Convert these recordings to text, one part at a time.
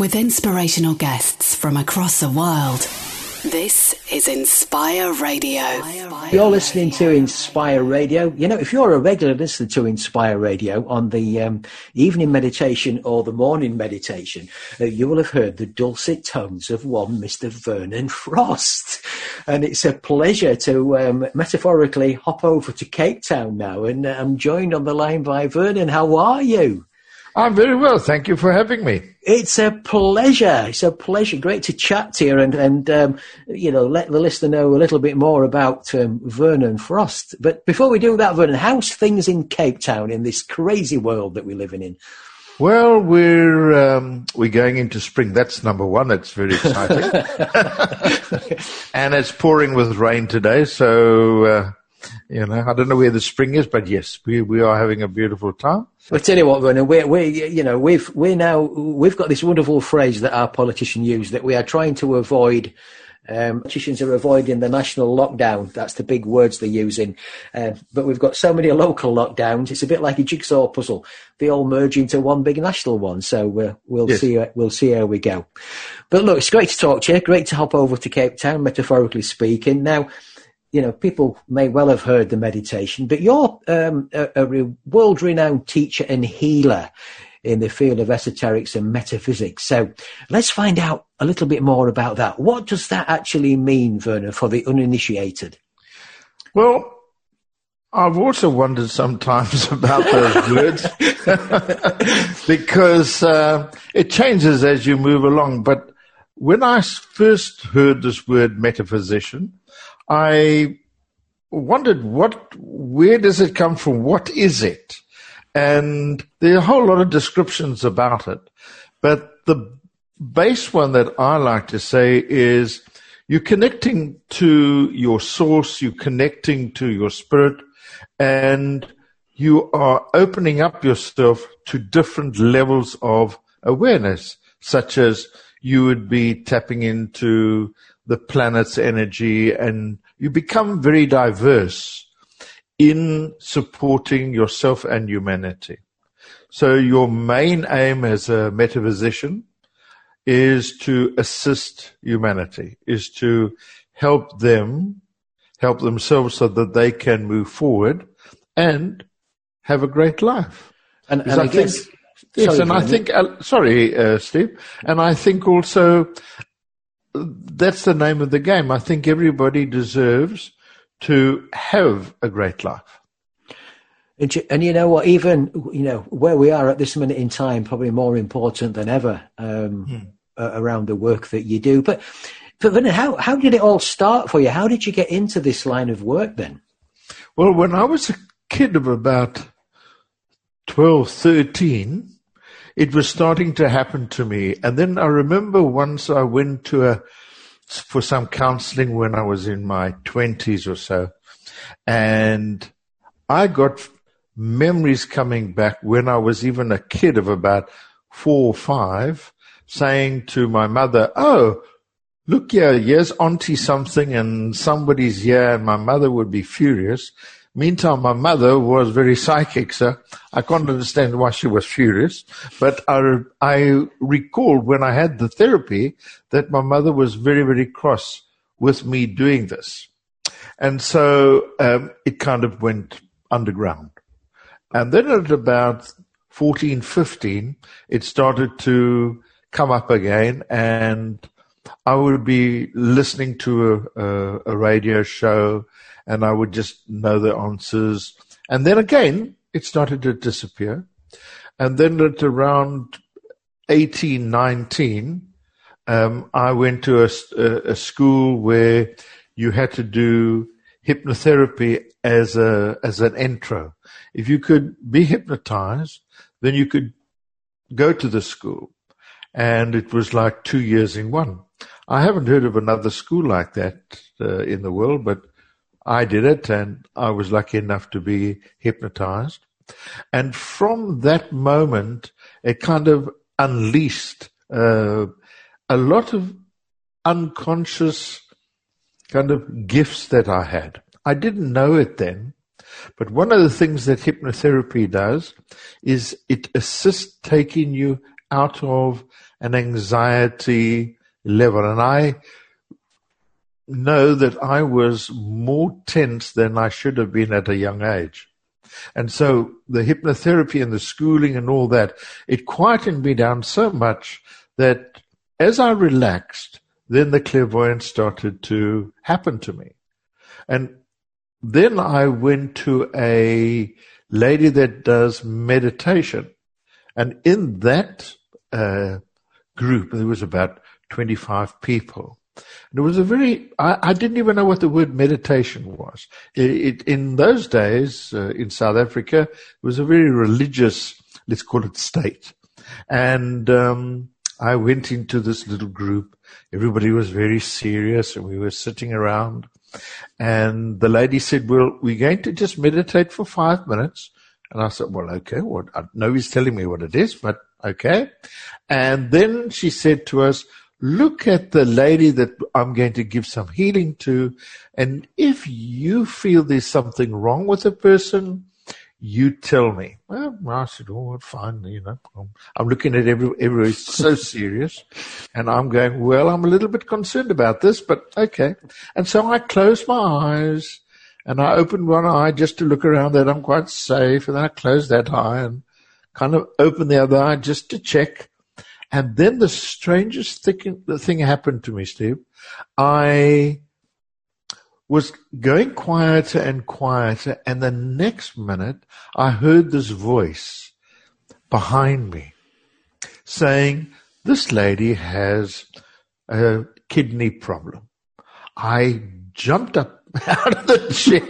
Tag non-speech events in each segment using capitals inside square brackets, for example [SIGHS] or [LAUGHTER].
with inspirational guests from across the world. This is Inspire Radio. You're listening to Inspire Radio. You know, if you're a regular listener to Inspire Radio on the um, evening meditation or the morning meditation, uh, you will have heard the dulcet tones of one Mr. Vernon [LAUGHS] Frost. And it's a pleasure to um, metaphorically hop over to Cape Town now. And uh, I'm joined on the line by Vernon. How are you? I'm very well. Thank you for having me. It's a pleasure. It's a pleasure. Great to chat to you and, and um, you know, let the listener know a little bit more about um, Vernon Frost. But before we do that, Vernon, how's things in Cape Town in this crazy world that we're living in? Well, we're um, we're going into spring. That's number one. That's very exciting, [LAUGHS] [LAUGHS] and it's pouring with rain today. So uh, you know, I don't know where the spring is, but yes, we we are having a beautiful time. I tell you what, Vernon, we we you know we've we now we've got this wonderful phrase that our politicians use that we are trying to avoid. Um, politicians are avoiding the national lockdown. That's the big words they're using. Uh, but we've got so many [LAUGHS] local lockdowns. It's a bit like a jigsaw puzzle. They all merge into one big national one. So uh, we'll yes. see. we'll see how we go. But look, it's great to talk to you. Great to hop over to Cape Town, metaphorically speaking. Now, you know, people may well have heard the meditation, but you're um, a, a world renowned teacher and healer in the field of esoterics and metaphysics. So let's find out a little bit more about that. What does that actually mean, Vernon, for the uninitiated? Well, I've also wondered sometimes [LAUGHS] about those words [LAUGHS] because uh, it changes as you move along. But when I first heard this word metaphysician, I wondered what, where does it come from? What is it? And there are a whole lot of descriptions about it. But the base one that I like to say is you're connecting to your source, you're connecting to your spirit, and you are opening up yourself to different levels of awareness, such as you would be tapping into the planet's energy and you become very diverse in supporting yourself and humanity. So your main aim as a metaphysician is to assist humanity, is to help them, help themselves so that they can move forward and have a great life. And, and I, I guess, think, yes, sorry, and I think, uh, sorry, uh, Steve, and I think also that's the name of the game. I think everybody deserves to have a great life. And you, and you know what? Even you know where we are at this minute in time, probably more important than ever um, uh, around the work that you do. But but then, how how did it all start for you? How did you get into this line of work then? Well, when I was a kid of about 12, 13, it was starting to happen to me. And then I remember once I went to a, for some counseling when I was in my twenties or so. And I got memories coming back when I was even a kid of about four or five saying to my mother, Oh, look here, here's auntie something and somebody's here and my mother would be furious. Meantime, my mother was very psychic, so I can't understand why she was furious. But I, I recalled when I had the therapy that my mother was very, very cross with me doing this. And so um, it kind of went underground. And then at about 14, 15, it started to come up again and I would be listening to a, a, a radio show and I would just know the answers. And then again, it started to disappear. And then at around 18, 19, um, I went to a, a, school where you had to do hypnotherapy as a as an intro. If you could be hypnotized, then you could go to the school, and it was like two years in one. I haven't heard of another school like that uh, in the world, but I did it and I was lucky enough to be hypnotized. And from that moment, it kind of unleashed uh, a lot of unconscious kind of gifts that I had. I didn't know it then, but one of the things that hypnotherapy does is it assists taking you out of an anxiety level. And I know that I was more tense than I should have been at a young age. And so the hypnotherapy and the schooling and all that, it quietened me down so much that as I relaxed, then the clairvoyance started to happen to me. And then I went to a lady that does meditation. And in that uh, group, there was about 25 people. And it was a very, I, I, didn't even know what the word meditation was. It, it, in those days, uh, in South Africa, it was a very religious, let's call it state. And um, I went into this little group. Everybody was very serious and we were sitting around. And the lady said, well, we're going to just meditate for five minutes. And I said, well, okay? Well, nobody's telling me what it is, but okay. And then she said to us, look at the lady that I'm going to give some healing to. And if you feel there's something wrong with a person, you tell me. Well, I said, oh, fine, you know. I'm, looking at every, everybody so serious. And I'm going, well, I'm a little bit concerned about this, but okay. And so I closed my eyes and I opened one eye just to look around that I'm quite safe. And then I closed that eye and kind of opened the other eye just to check. And then the strangest thing, the thing happened to me, Steve. I was going quieter and quieter, and the next minute I heard this voice behind me saying, This lady has a kidney problem. I jumped up [LAUGHS] out of the chair,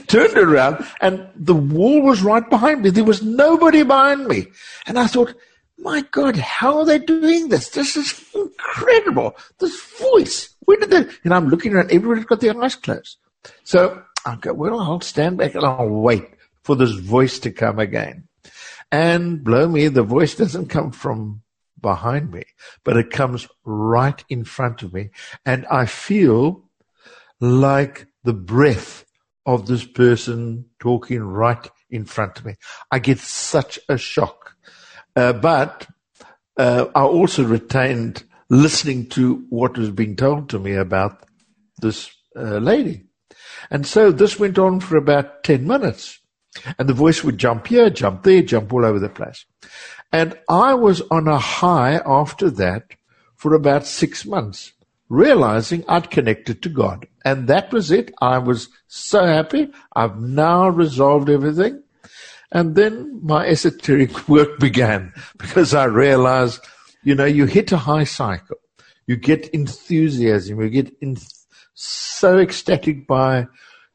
[LAUGHS] turned around, and the wall was right behind me. There was nobody behind me. And I thought, my God, how are they doing this? This is incredible. This voice. Where did they? And I'm looking around. Everybody's got their eyes closed. So I go, well, I'll stand back and I'll wait for this voice to come again. And blow me, the voice doesn't come from behind me, but it comes right in front of me. And I feel like the breath of this person talking right in front of me. I get such a shock. Uh, but uh, I also retained listening to what was being told to me about this uh, lady. And so this went on for about 10 minutes. And the voice would jump here, jump there, jump all over the place. And I was on a high after that for about six months, realizing I'd connected to God. And that was it. I was so happy. I've now resolved everything. And then my esoteric [LAUGHS] work began because I realized, you know, you hit a high cycle. You get enthusiasm. You get in, so ecstatic by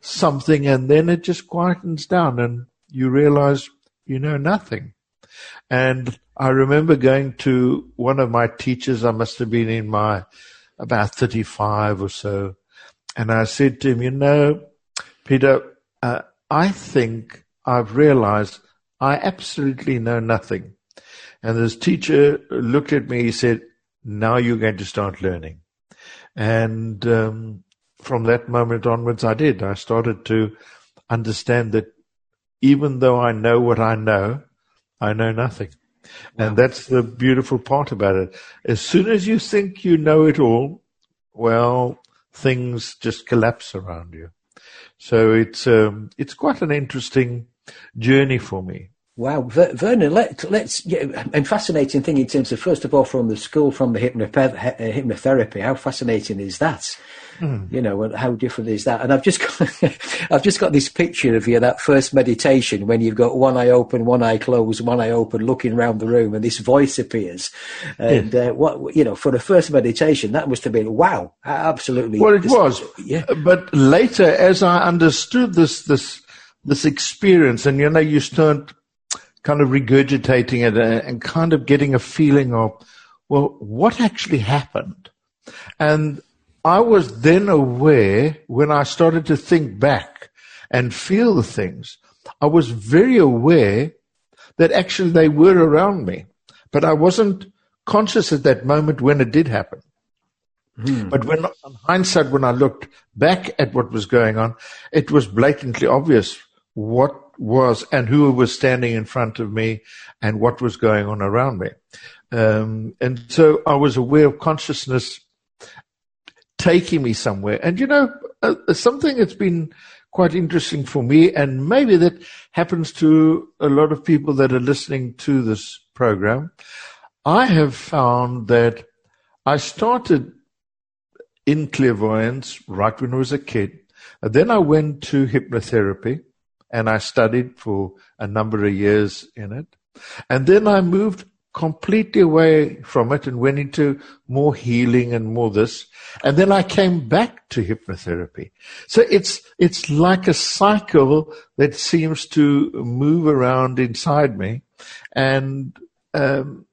something and then it just quietens down and you realize you know nothing. And I remember going to one of my teachers. I must have been in my about 35 or so. And I said to him, you know, Peter, uh, I think I've realized I absolutely know nothing. And this teacher looked at me, he said, now you're going to start learning. And um, from that moment onwards, I did. I started to understand that even though I know what I know, I know nothing. Wow. And that's the beautiful part about it. As soon as you think you know it all, well, things just collapse around you. So it's um, it's quite an interesting journey for me. Wow, Vernon, let, us yeah, and fascinating thing in terms of first of all from the school from the hypnotherapy. How fascinating is that? Mm. You know, and how different is that? And I've just got, [LAUGHS] I've just got this picture of you that first meditation when you've got one eye open, one eye closed, one eye open, looking around the room, and this voice appears. And yeah. uh, what you know, for the first meditation, that must have been wow, absolutely. Well, it was. Yeah, but later, as I understood this, this this experience, and you know, you start kind of regurgitating it uh, and kind of getting a feeling of, well, what actually happened? And I was then aware when I started to think back and feel the things, I was very aware that actually they were around me, but I wasn't conscious at that moment when it did happen. Hmm. But when, on hindsight, when I looked back at what was going on, it was blatantly obvious what was and who was standing in front of me and what was going on around me. Um, and so I was aware of consciousness taking me somewhere. And you know, uh, something that's been quite interesting for me, and maybe that happens to a lot of people that are listening to this program. I have found that I started in clairvoyance right when I was a kid. And then I went to hypnotherapy and I studied for a number of years in it. And then I moved completely away from it and went into more healing and more this. And then I came back to hypnotherapy. So it's, it's like a cycle that seems to move around inside me. And, um,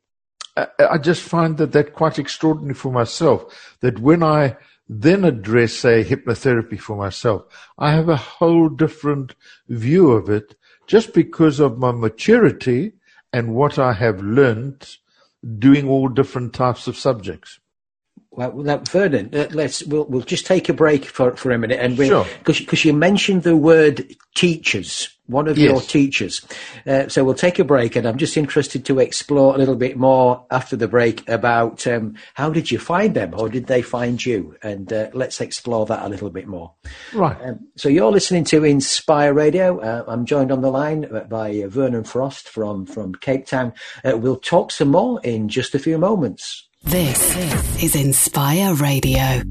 I, I just find that that quite extraordinary for myself, that when I then address, say, hypnotherapy for myself, I have a whole different view of it just because of my maturity and what I have learned doing all different types of subjects. Well, now, Vernon, uh, let's we'll we'll just take a break for, for a minute, and because sure. because you mentioned the word teachers, one of yes. your teachers. Uh, so we'll take a break, and I'm just interested to explore a little bit more after the break about um, how did you find them, or did they find you? And uh, let's explore that a little bit more. Right. Um, so you're listening to Inspire Radio. Uh, I'm joined on the line by Vernon Frost from from Cape Town. Uh, we'll talk some more in just a few moments. This is Inspire Radio.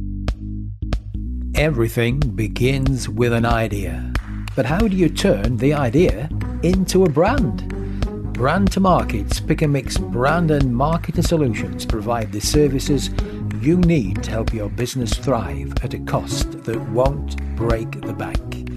Everything begins with an idea. But how do you turn the idea into a brand? Brand to Market's Pick and Mix brand and marketing solutions provide the services you need to help your business thrive at a cost that won't break the bank.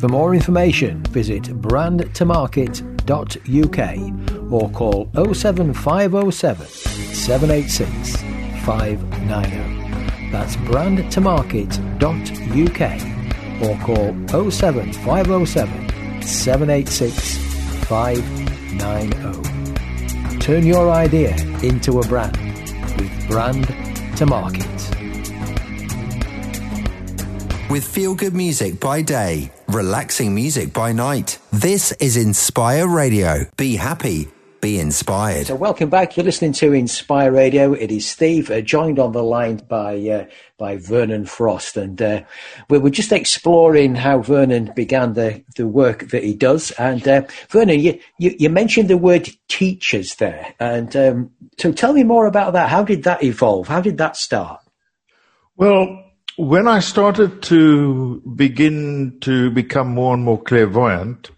For more information, visit brandtomarket.uk or call 07507 786 590. That's brandtomarket.uk or call 07507 786 590. Turn your idea into a brand with Brand to Market. With feel good music by day, relaxing music by night. This is Inspire Radio. Be happy be inspired. So, welcome back. You're listening to Inspire Radio. It is Steve, uh, joined on the line by uh, by Vernon Frost, and uh, we were just exploring how Vernon began the, the work that he does. And uh, Vernon, you, you, you mentioned the word teachers there, and um, so tell me more about that. How did that evolve? How did that start? Well. When I started to begin to become more and more clairvoyant,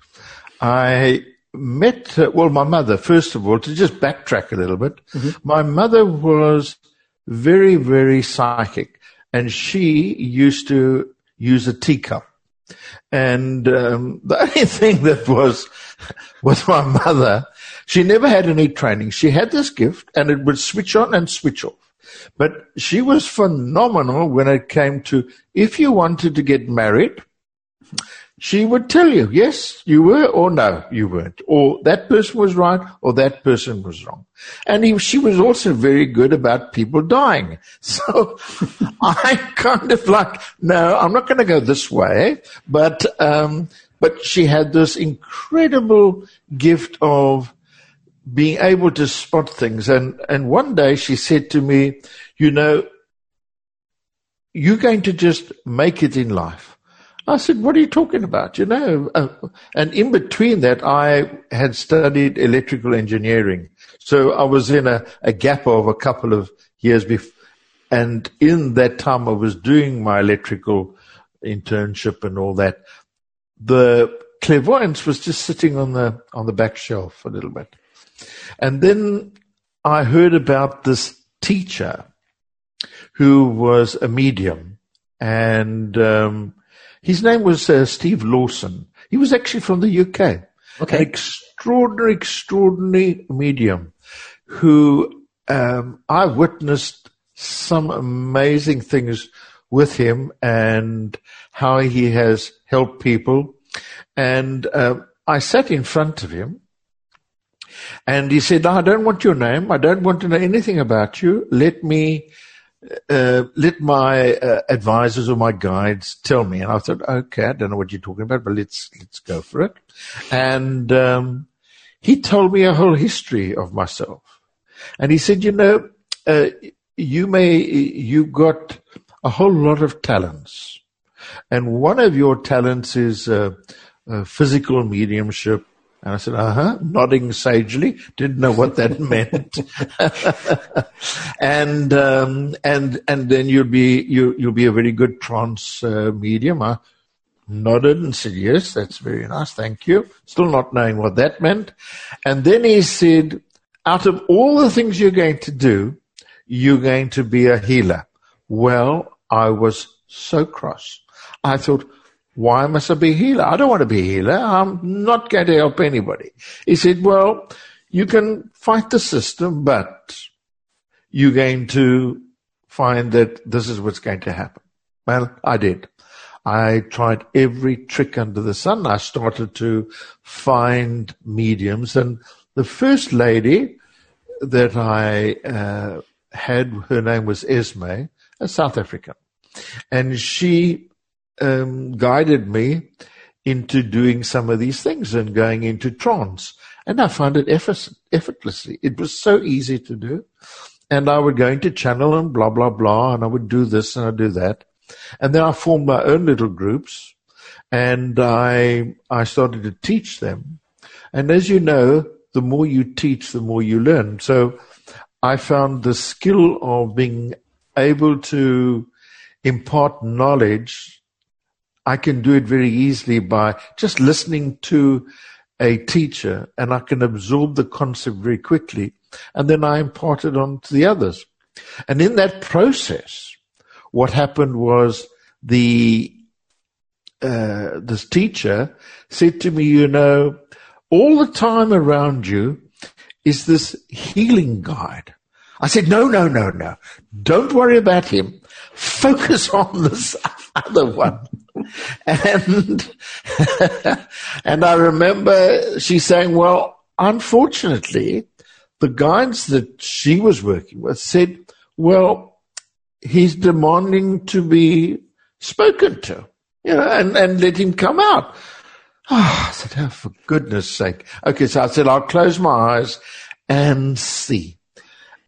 I met, uh, well, my mother, first of all, to just backtrack a little bit, mm-hmm. my mother was very, very psychic and she used to use a teacup. And um, [LAUGHS] the only thing that was [LAUGHS] with my mother, she never had any training. She had this gift and it would switch on and switch off. But she was phenomenal when it came to if you wanted to get married, she would tell you, yes, you were, or no, you weren't, or that person was right, or that person was wrong. And he, she was also very good about people dying. [LAUGHS] So I kind of like, no, I'm not going to go this way, but, um, but she had this incredible gift of being able to spot things. And, and one day she said to me, you know, you're going to just make it in life I said, what are you talking about? You know, uh, and in between that, I had studied electrical engineering. So I was in a, a gap of a couple of years before. And in that time, I was doing my electrical internship and all that. The clairvoyance was just sitting on the, on the back shelf a little bit. And then I heard about this teacher who was a medium and, um, his name was uh, Steve Lawson. He was actually from the UK. Okay. An extraordinary, extraordinary medium who um, I witnessed some amazing things with him and how he has helped people. And uh, I sat in front of him and he said, I don't want your name. I don't want to know anything about you. Let me uh, let my uh, advisors or my guides tell me. And I thought, okay, I don't know what you're talking about, but let's let's go for it. And um, he told me a whole history of myself. And he said, you know, uh, you may, you got a whole lot of talents. And one of your talents is uh, uh, physical mediumship. And I said, uh huh, nodding sagely, didn't know what that [LAUGHS] meant. and, um, and, and then you'll be, you, you'll be a very good trance uh, medium. I nodded and said, yes, that's very nice. Thank you. Still not knowing what that meant. And then he said, out of all the things you're going to do, you're going to be a healer. Well, I was so cross. I thought, why must I be a healer? I don't want to be a healer. I'm not going to help anybody. He said, well, you can fight the system, but you're going to find that this is what's going to happen. Well, I did. I tried every trick under the sun. I started to find mediums and the first lady that I uh, had, her name was Esme, a South African. And she um, guided me into doing some of these things and going into trance. And I found it effort, effortlessly. It was so easy to do. And I would go into channel and blah, blah, blah, and I would do this and I'd do that. And then I formed my own little groups and I, I started to teach them. And as you know, the more you teach, the more you learn. So I found the skill of being able to impart knowledge, I can do it very easily by just listening to a teacher and I can absorb the concept very quickly and then I impart it on to the others. And in that process, what happened was the uh, this teacher said to me, you know, all the time around you is this healing guide. I said, no, no, no, no. Don't worry about him. Focus [LAUGHS] on this other one. And, [LAUGHS] and I remember she saying, well, unfortunately, the guides that she was working with said, well, he's demanding to be spoken to, you know, and, and let him come out. Oh, [SIGHS] I said, oh, for goodness sake. Okay, so I said, I'll close my eyes and see.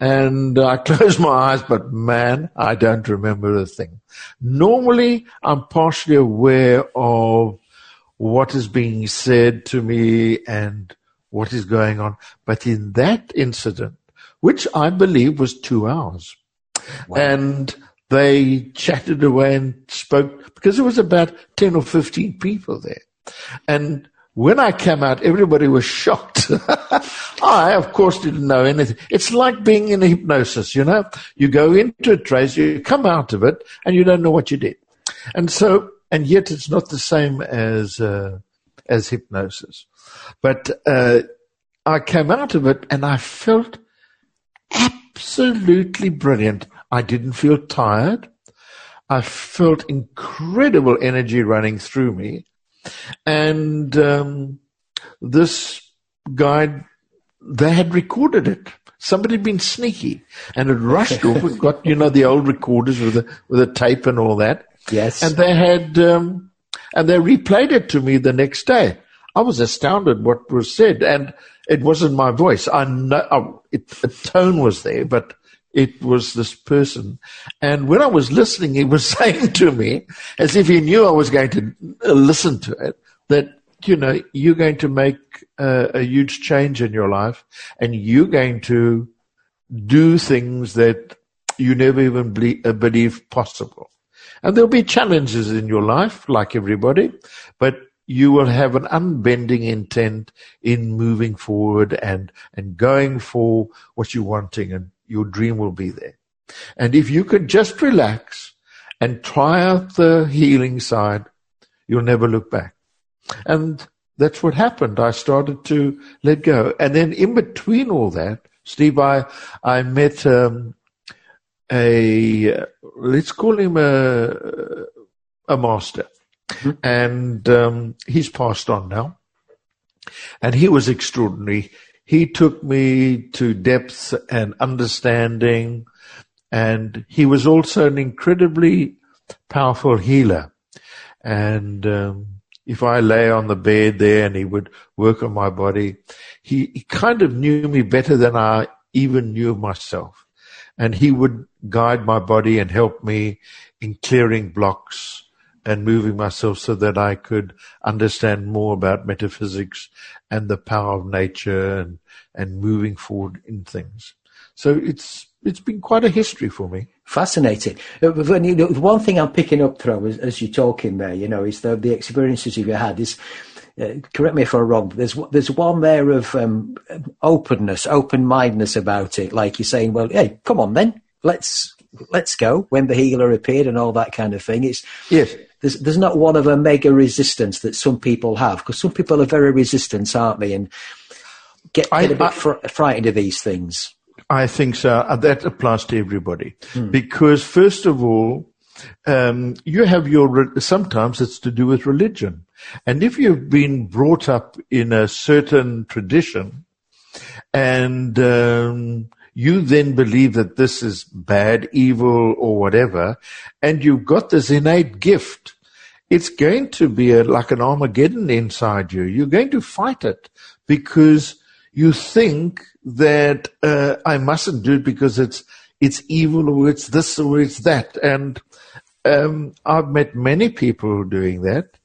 And I [LAUGHS] close my eyes, but man, I don't remember a thing. Normally, I'm partially aware of what is being said to me and what is going on. But in that incident, which I believe was two hours, wow. and they chatted away and spoke because there was about 10 or 15 people there. And when I came out, everybody was [LAUGHS] shocked. [LAUGHS] I, of course, didn't know anything. It's like being in a hypnosis, you know? You go into a trace, you come out of it, and you don't know what you did. And so, and yet it's not the same as, uh, as hypnosis. But, uh, I came out of it and I felt absolutely brilliant. I didn't feel tired. I felt incredible energy running through me. And um, this guide, they had recorded it. Somebody had been sneaky and had rushed [LAUGHS] off and got, you know, the old recorders with the, with the tape and all that. Yes. And they had, um, and they replayed it to me the next day. I was astounded what was said and it wasn't my voice. I know it, the tone was there, but it was this person. And when I was listening, he was [LAUGHS] saying to me, as if he knew I was going to listen to it, that, you know, you're going to make a, a huge change in your life and you're going to do things that you never even believe, uh, believe possible. And there'll be challenges in your life, like everybody, but you will have an unbending intent in moving forward and, and going for what you're wanting and your dream will be there. And if you can just relax and try out the healing side, you'll never look back. And that's what happened. I started to let go. And then in between all that, Steve, I, I met, um, a, let's call him a, a master. Mm-hmm. And, um, he's passed on now. And he was extraordinary he took me to depths and understanding, and he was also an incredibly powerful healer. And um, if I lay on the bed there and he would work on my body, he, he kind of knew me better than I even knew myself. And he would guide my body and help me in clearing blocks and moving myself so that I could understand more about metaphysics and the power of nature and, and moving forward in things. So it's it's been quite a history for me. Fascinating. Uh, one thing I'm picking up through as, as, you're talking there, you know, is the, the experiences you've had is, uh, correct me if I'm wrong, there's, there's one there of um, openness, open-mindedness about it. Like you're saying, well, hey, come on then, let's, let's go when the healer appeared and all that kind of thing. It's, yes. There's, there's not one of a mega resistance that some people have because some people are very resistant, aren't they? And get, get I, a bit I, fr- frightened of these things. I think so. Uh, that applies to everybody. Hmm. Because first of all, um, you have your, sometimes it's to do with religion. And if you've been brought up in a certain tradition and, um, you then believe that this is bad, evil, or whatever, and you've got this innate gift, it's going to be a, like an Armageddon inside you. You're going to fight it because you think that uh, I mustn't do it because it's it's evil or it's this or it's that. And um, I've met many people doing that,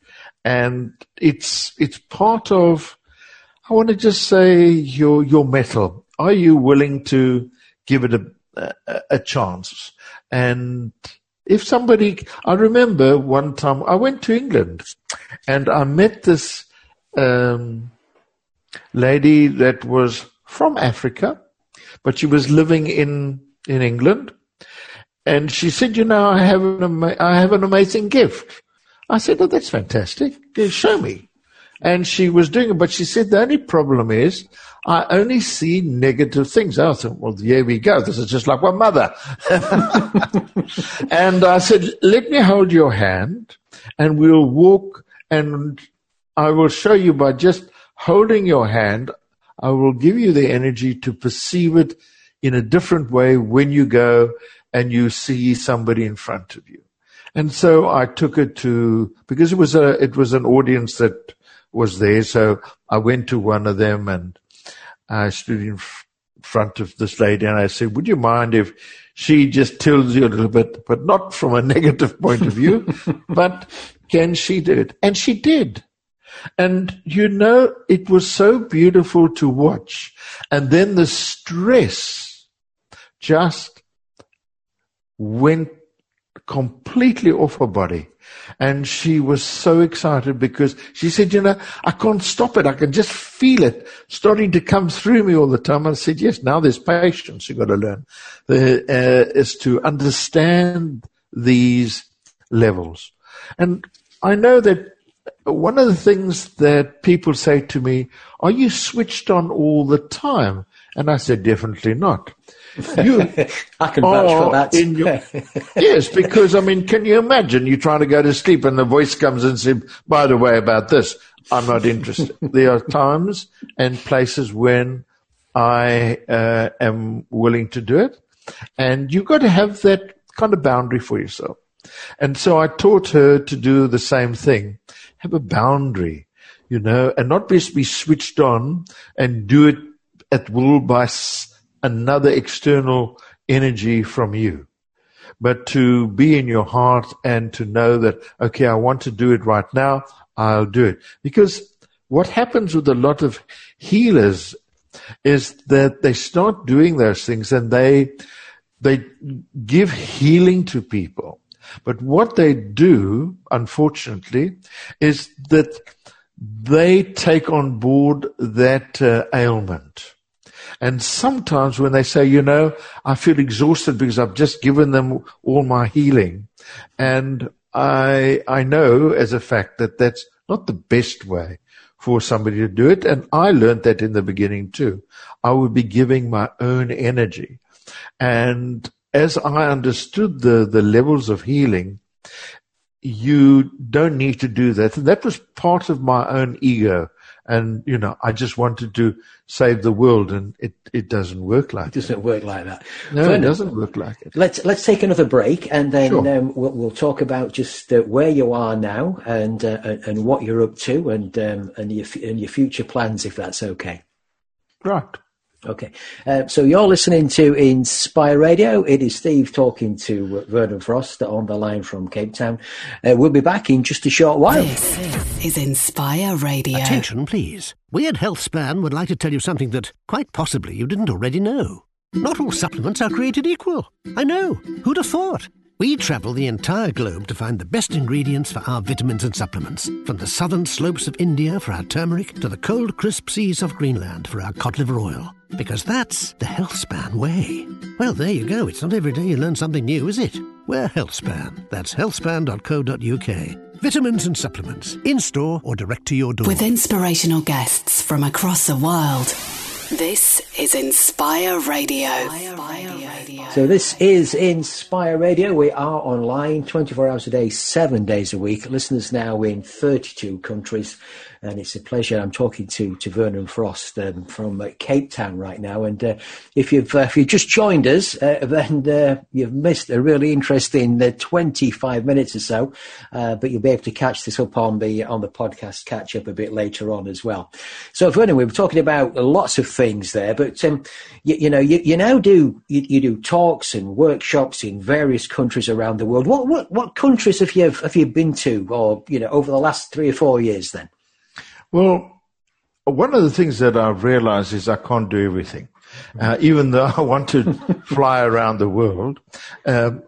and it's it's part of. I want to just say your your mettle. Are you willing to give it a a, a chance? And if somebody, I remember one time I went to England, and I met this. Um, lady that was from Africa, but she was living in, in England. And she said, you know, I have an, ama- I have an amazing gift. I said, oh, that's fantastic. Show me. And she was doing it, but she said, the only problem is I only see negative things. I thought, well, here we go. This is just like my mother. [LAUGHS] and I said, let me hold your hand and we'll walk and I will show you by just holding your hand, I will give you the energy to perceive it in a different way when you go and you see somebody in front of you. And so I took it to, because it was a, it was an audience that was there. So I went to one of them and I stood in front of this lady and I said, would you mind if she just tells you a little bit, but not from a [LAUGHS] negative point of view, [LAUGHS] but can she do it? And she did. And you know, it was so beautiful to watch. And then the stress just went completely off her body. And she was so excited because she said, you know, I can't stop it. I can just feel it starting to come through me all the time. I said, yes, now there's patience you've got to learn uh, is to understand these levels. And I know that one of the things that people say to me, are you switched on all the time? And I said, definitely not. You [LAUGHS] I can vouch for that. Your, [LAUGHS] yes, because I mean, can you imagine you're trying to go to sleep and the voice comes and says, by the way, about this, I'm not interested. [LAUGHS] there are times and places when I uh, am willing to do it. And you've got to have that kind of boundary for yourself. And so I taught her to do the same thing have a boundary, you know, and not just be switched on and do it at will by another external energy from you, but to be in your heart and to know that, okay, I want to do it right now. I'll do it. Because what happens with a lot of healers is that they start doing those things and they, they give healing to people but what they do, unfortunately, is that they take on board that uh, ailment. And sometimes when they say, you know, I feel exhausted because I've just given them all my healing. And I, I know as a fact that that's not the best way for somebody to do it. And I learned that in the beginning too. I would be giving my own energy. And as I understood the, the levels of healing, you don't need to do that. And that was part of my own ego. And, you know, I just wanted to save the world and it, it doesn't work like it. doesn't work like that. No, Vernon, it doesn't work like it. Let's, let's take another break and then sure. um, we'll, we'll, talk about just uh, where you are now and, uh, and what you're up to and, um, and your, and your future plans, if that's okay. Right. Okay, uh, so you're listening to Inspire Radio. It is Steve talking to Vernon Frost on the line from Cape Town. Uh, we'll be back in just a short while. This is Inspire Radio. Attention, please. We at HealthSpan would like to tell you something that quite possibly you didn't already know. Not all supplements are created equal. I know. Who'd have thought? We travel the entire globe to find the best ingredients for our vitamins and supplements. From the southern slopes of India for our turmeric to the cold, crisp seas of Greenland for our cod liver oil. Because that's the HealthSpan way. Well, there you go. It's not every day you learn something new, is it? We're HealthSpan. That's healthspan.co.uk. Vitamins and supplements, in store or direct to your door. With inspirational guests from across the world. This is Inspire Radio. So this is Inspire Radio. We are online 24 hours a day, seven days a week. Listeners now in 32 countries and it's a pleasure. I'm talking to to Vernon Frost um, from uh, Cape Town right now, and uh, if you've uh, if you've just joined us, uh, then uh, you've missed a really interesting uh, 25 minutes or so, but you'll be able to catch this up on the on the podcast catch up a bit later on as well. So Vernon, we were talking about lots of things there, but um, you, you, know you, you now do you, you, do talks and workshops in various countries around the world. What what what countries have you have you been to, or you know over the last three or four years then? Well, one of the things that I've realized is I can't do everything. Uh, even though I want to [LAUGHS] fly around the world. Um,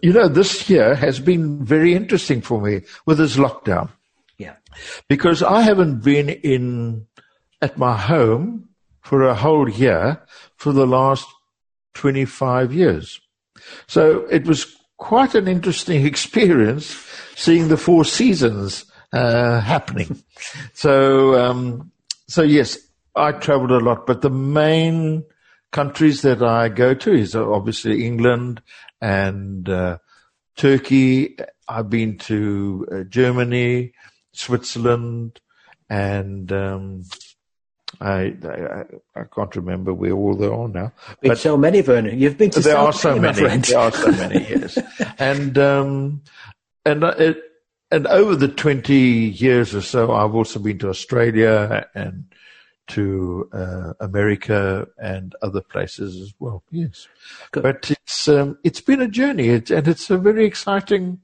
you know, this year has been very interesting for me with this lockdown. Yeah. Because I haven't been in at my home for a whole year for the last 25 years. So it was quite an interesting [LAUGHS] experience seeing the four seasons uh, happening. so, um, so yes, I traveled a lot, but the main countries that I go to is obviously England and uh, Turkey. I've been to uh, Germany, Switzerland, and um, I, I, I can't remember where all they are now. But so many, Vernon. You've been to there are so many. There are so many. Yes, [LAUGHS] and um, and it, and over the 20 years or so, I've also been to Australia and to uh, America and other places as well. Yes, Good. but it's um, it's been a journey, it's, and it's a very exciting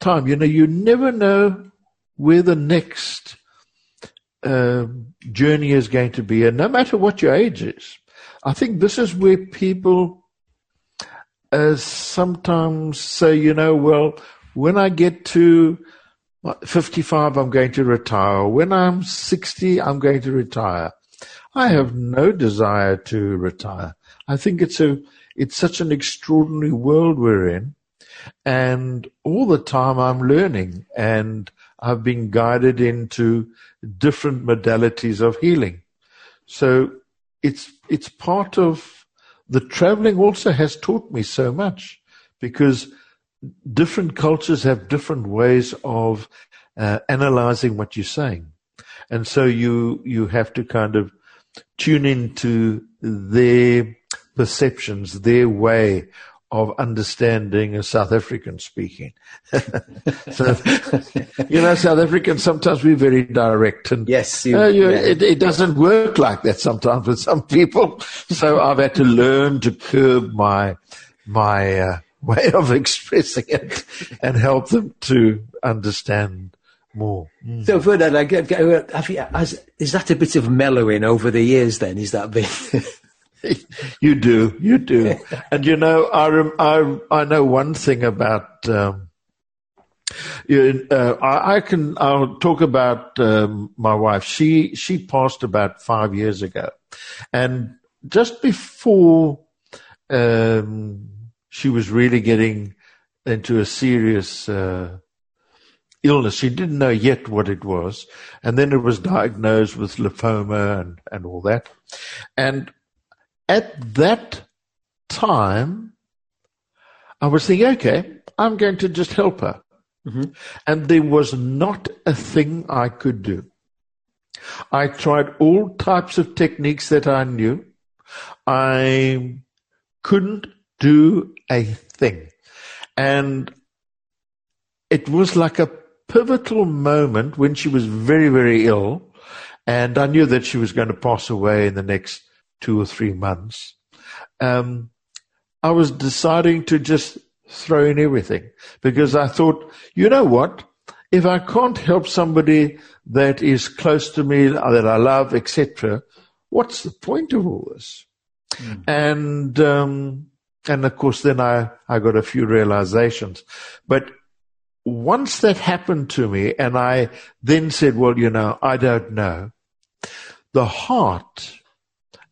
time. You know, you never know where the next um, journey is going to be, and no matter what your age is, I think this is where people uh, sometimes say, you know, well when I get to 55, I'm going to retire. When I'm 60, I'm going to retire. I have no desire to retire. I think it's a, it's such an extraordinary world we're in. And all the time I'm learning and I've been guided into different modalities of healing. So it's, it's part of the traveling also has taught me so much because different cultures have different ways of uh, analyzing what you're saying. And so you, you have to kind of tune into their perceptions, their way of understanding a South African speaking. [LAUGHS] so, you know, South Africans sometimes we're very direct, and yes, you, uh, you, yeah. it, it, doesn't work like that sometimes with some people. [LAUGHS] So I've had to learn to curb my my uh, way of expressing it and help them to understand more. Mm. So, Vernon, I get, have you, has, is that a bit of mellowing over the years? Then is that bit? [LAUGHS] you do, you do, and you know, I I I know one thing about. Um, you, uh, I, I, can. I'll talk about um, my wife. She she passed about five years ago, and just before um, she was really getting into a serious uh, illness. She didn't know yet what it was. And then it was diagnosed with lymphoma and, and all that. And at that time, I was thinking, okay, I'm going to just help her. Mm-hmm. And there was not a thing I could do. I tried all types of techniques that I knew. I couldn't do a thing. And it was like a pivotal moment when she was very, very ill. And I knew that she was going to pass away in the next two or three months, um, I was deciding to just throw in everything because I thought, you know what? If I can't help somebody that is close to me, that I love, etc., what's the point of all this? Mm. And um, and of course, then I I got a few realizations, but once that happened to me, and I then said, well, you know, I don't know. The heart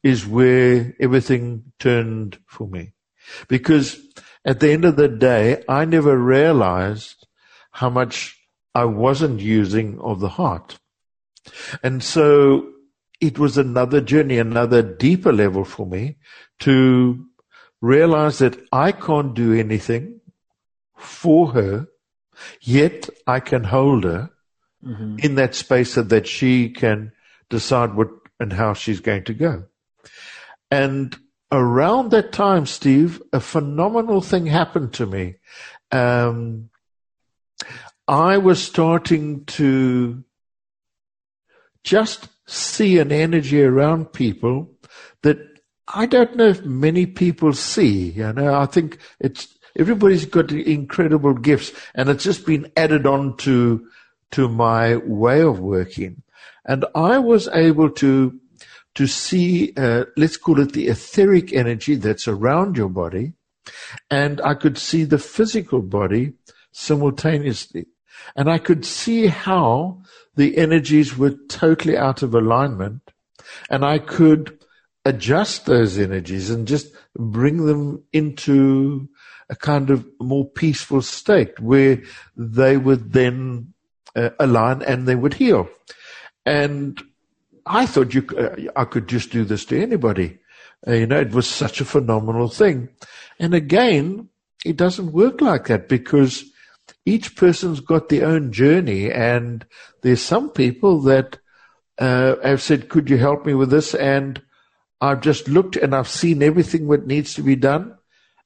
is where everything turned for me. Because at the end of the day, I never realized how much I wasn't using of the heart. And so it was another journey, another deeper level for me to realize that I can't do anything for her, yet I can hold her mm-hmm. in that space so that she can decide what and how she's going to go. And around that time, Steve, a phenomenal thing happened to me. Um, I was starting to just see an energy around people that I don't know if many people see. You know, I think it's everybody's got incredible gifts, and it's just been added on to to my way of working. And I was able to to see, uh, let's call it the etheric energy that's around your body. And I could see the physical body simultaneously. And I could see how the energies were totally out of alignment. And I could adjust those energies and just bring them into a kind of more peaceful state where they would then uh, align and they would heal. And I thought you, uh, I could just do this to anybody. Uh, you know, it was such a phenomenal thing. And again, it doesn't work like that because each person's got their own journey. And there's some people that uh, have said, could you help me with this? And I've just looked and I've seen everything that needs to be done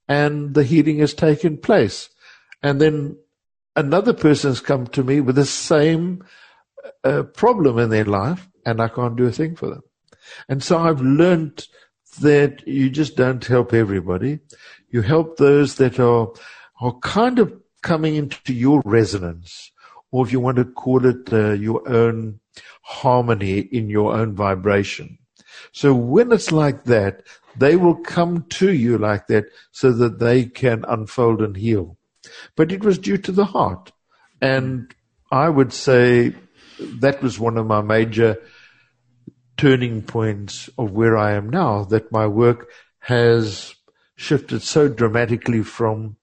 and the healing has taken place. And then another person's come to me with the same uh, problem in their life and I can't do a thing for them. And so I've learned that you just don't help everybody. You help those that are, are kind of coming into your resonance, or if you want to call it uh, your own harmony in your own vibration. So when it's like that, they will come to you like that so that they can unfold and heal. But it was due to the heart. And I would say that was one of my major turning points of where I am now, that my work has shifted so dramatically from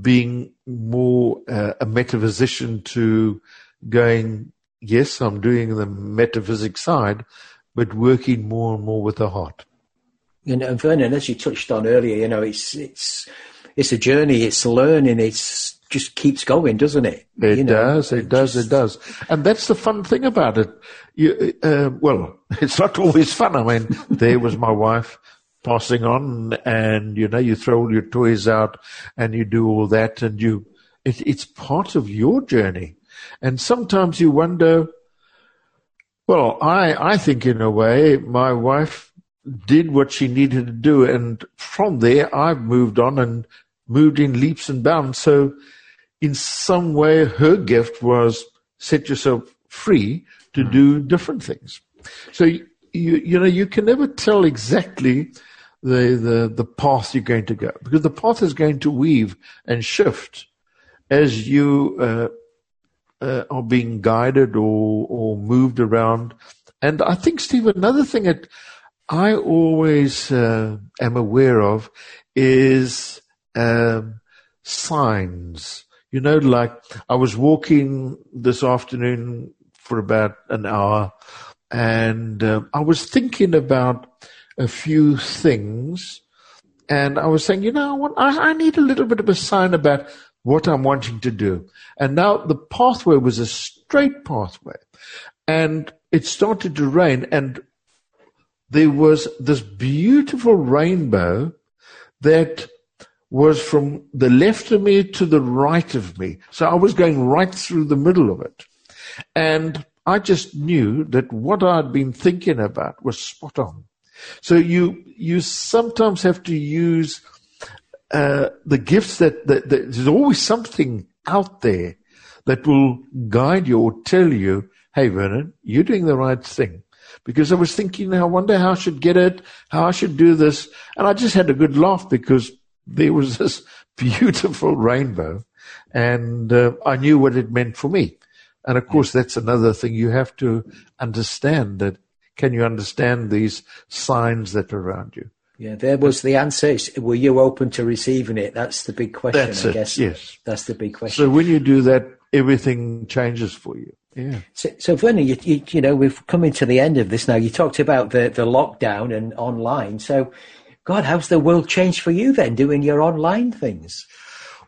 being more uh, a metaphysician to going, yes, I'm doing the metaphysics side, but working more and more with the heart. And, and Vernon, as you touched on earlier, you know, it's it's it's a journey, it's learning, it's just keeps going, doesn't it? It you know, does, it, does, just... it does. And that's the fun thing about it. You, uh, well, [LAUGHS] it's not always fun. I mean, there was my wife passing on and, you know, you throw all your toys out and you do all that and you, it, it's part of your journey. And sometimes you wonder, well, I, I think in a way my wife did what she needed to do. And from there, I've moved on and moved in leaps and bounds. So in some way, her gift was set yourself free to mm. do different things. So you, you know, you can never tell exactly the, the, the path you're going to go because the path is going to weave and shift as you uh, uh, are being guided or, or moved around. And I think, Steve, another thing that I always uh, am aware of is um, signs. You know, like I was walking this afternoon for about an hour and um, I was thinking about a few things and I was saying, you know, I, want, I, I need a little bit of a sign about what I'm wanting to do. And now the pathway was a straight pathway and it started to rain and there was this beautiful rainbow that was from the left of me to the right of me. So I was going right through the middle of it. And I just knew that what I'd been thinking about was spot on. So you you sometimes have to use uh, the gifts that, that, that there's always something out there that will guide you or tell you, hey Vernon, you're doing the right thing. Because I was thinking, I wonder how I should get it, how I should do this, and I just had a good laugh because there was [LAUGHS] this beautiful rainbow, and uh, I knew what it meant for me. And of course, that's another thing you have to understand that can you understand these signs that are around you? Yeah, there was the answer. Were you open to receiving it? That's the big question, That's I it, guess. yes. That's the big question. So when you do that, everything changes for you. Yeah. So, so Vernon, you, you, you know, we've come into the end of this now. You talked about the, the lockdown and online. So, God, how's the world changed for you then, doing your online things?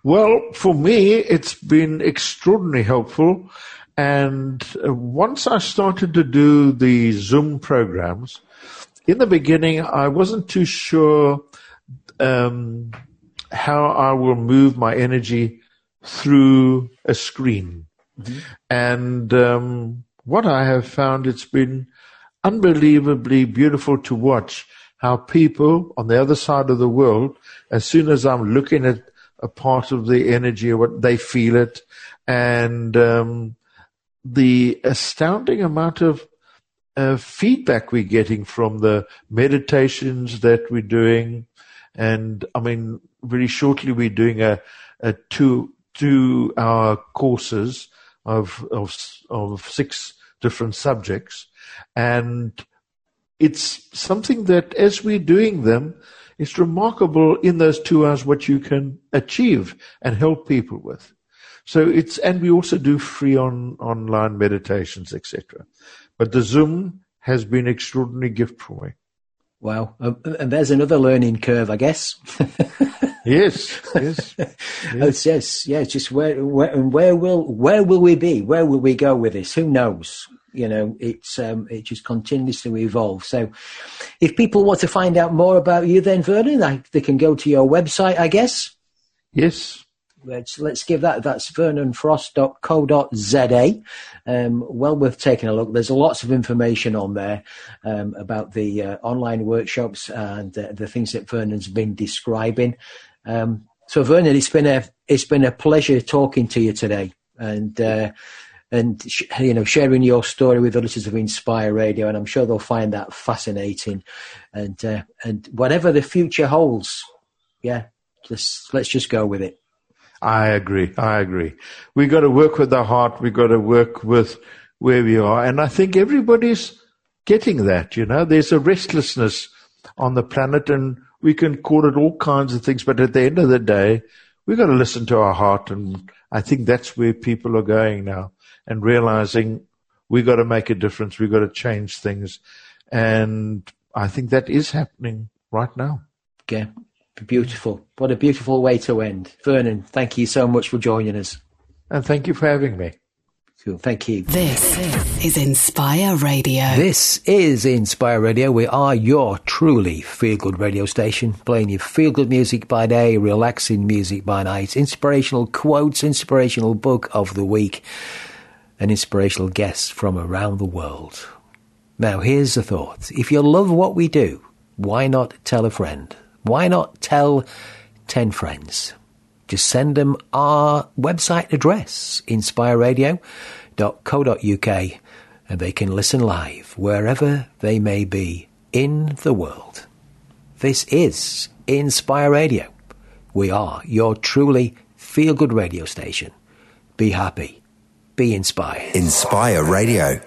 Well, for me, it's been extraordinarily helpful. And uh, once I started to do the Zoom programs, in the beginning, I wasn't too sure um, how I will move my energy through a screen. And um, what I have found, it's been unbelievably beautiful to watch how people on the other side of the world, as soon as I'm looking at a part of the energy, what they feel it, and um, the astounding amount of uh, feedback we're getting from the meditations that we're doing. And I mean, very shortly we're doing a, a two two hour courses of of of six different subjects, and it's something that as we're doing them, it's remarkable in those two hours what you can achieve and help people with. So it's and we also do free on online meditations, etc. But the Zoom has been extraordinary gift for me. Wow. Um, and there's another learning curve, I guess. [LAUGHS] Yes, yes. [LAUGHS] Yes, yes, yeah. Just where, where, and where will, where will we be? Where will we go with this? Who knows? You know, it's, um, it just continues to evolve. So if people want to find out more about you then, Vernon, they can go to your website, I guess. Yes. Let's, let's give that. That's vernonfrost.co.za. Um, well worth taking a look. There's lots of information on there um, about the uh, online workshops and uh, the things that Vernon's been describing. Um, so, Vernon, it's been a it's been a pleasure talking to you today, and uh, and you know sharing your story with the listeners of Inspire Radio, and I'm sure they'll find that fascinating. And uh, and whatever the future holds, yeah, just let's just go with it. I agree. I agree. We've got to work with our heart. We've got to work with where we are. And I think everybody's getting that, you know, there's a restlessness on the planet and we can call it all kinds of things. But at the end of the day, we've got to listen to our heart. And I think that's where people are going now and realizing we've got to make a difference. We've got to change things. And I think that is happening right now. Yeah, beautiful. What a beautiful way to end. Vernon, thank you so much for joining us. And thank you for having me. Cool. Thank you. This is Inspire Radio. This is Inspire Radio. We are your truly feel good radio station, playing you feel good music by day, relaxing music by night, inspirational quotes, inspirational book of the week, and inspirational guests from around the world. Now, here's the thought if you love what we do, why not tell a friend? Why not tell 10 friends? Just send them our website address, inspireradio.co.uk, and they can listen live wherever they may be in the world. This is Inspire Radio. We are your truly feel good radio station. Be happy. Be inspired. Inspire Radio.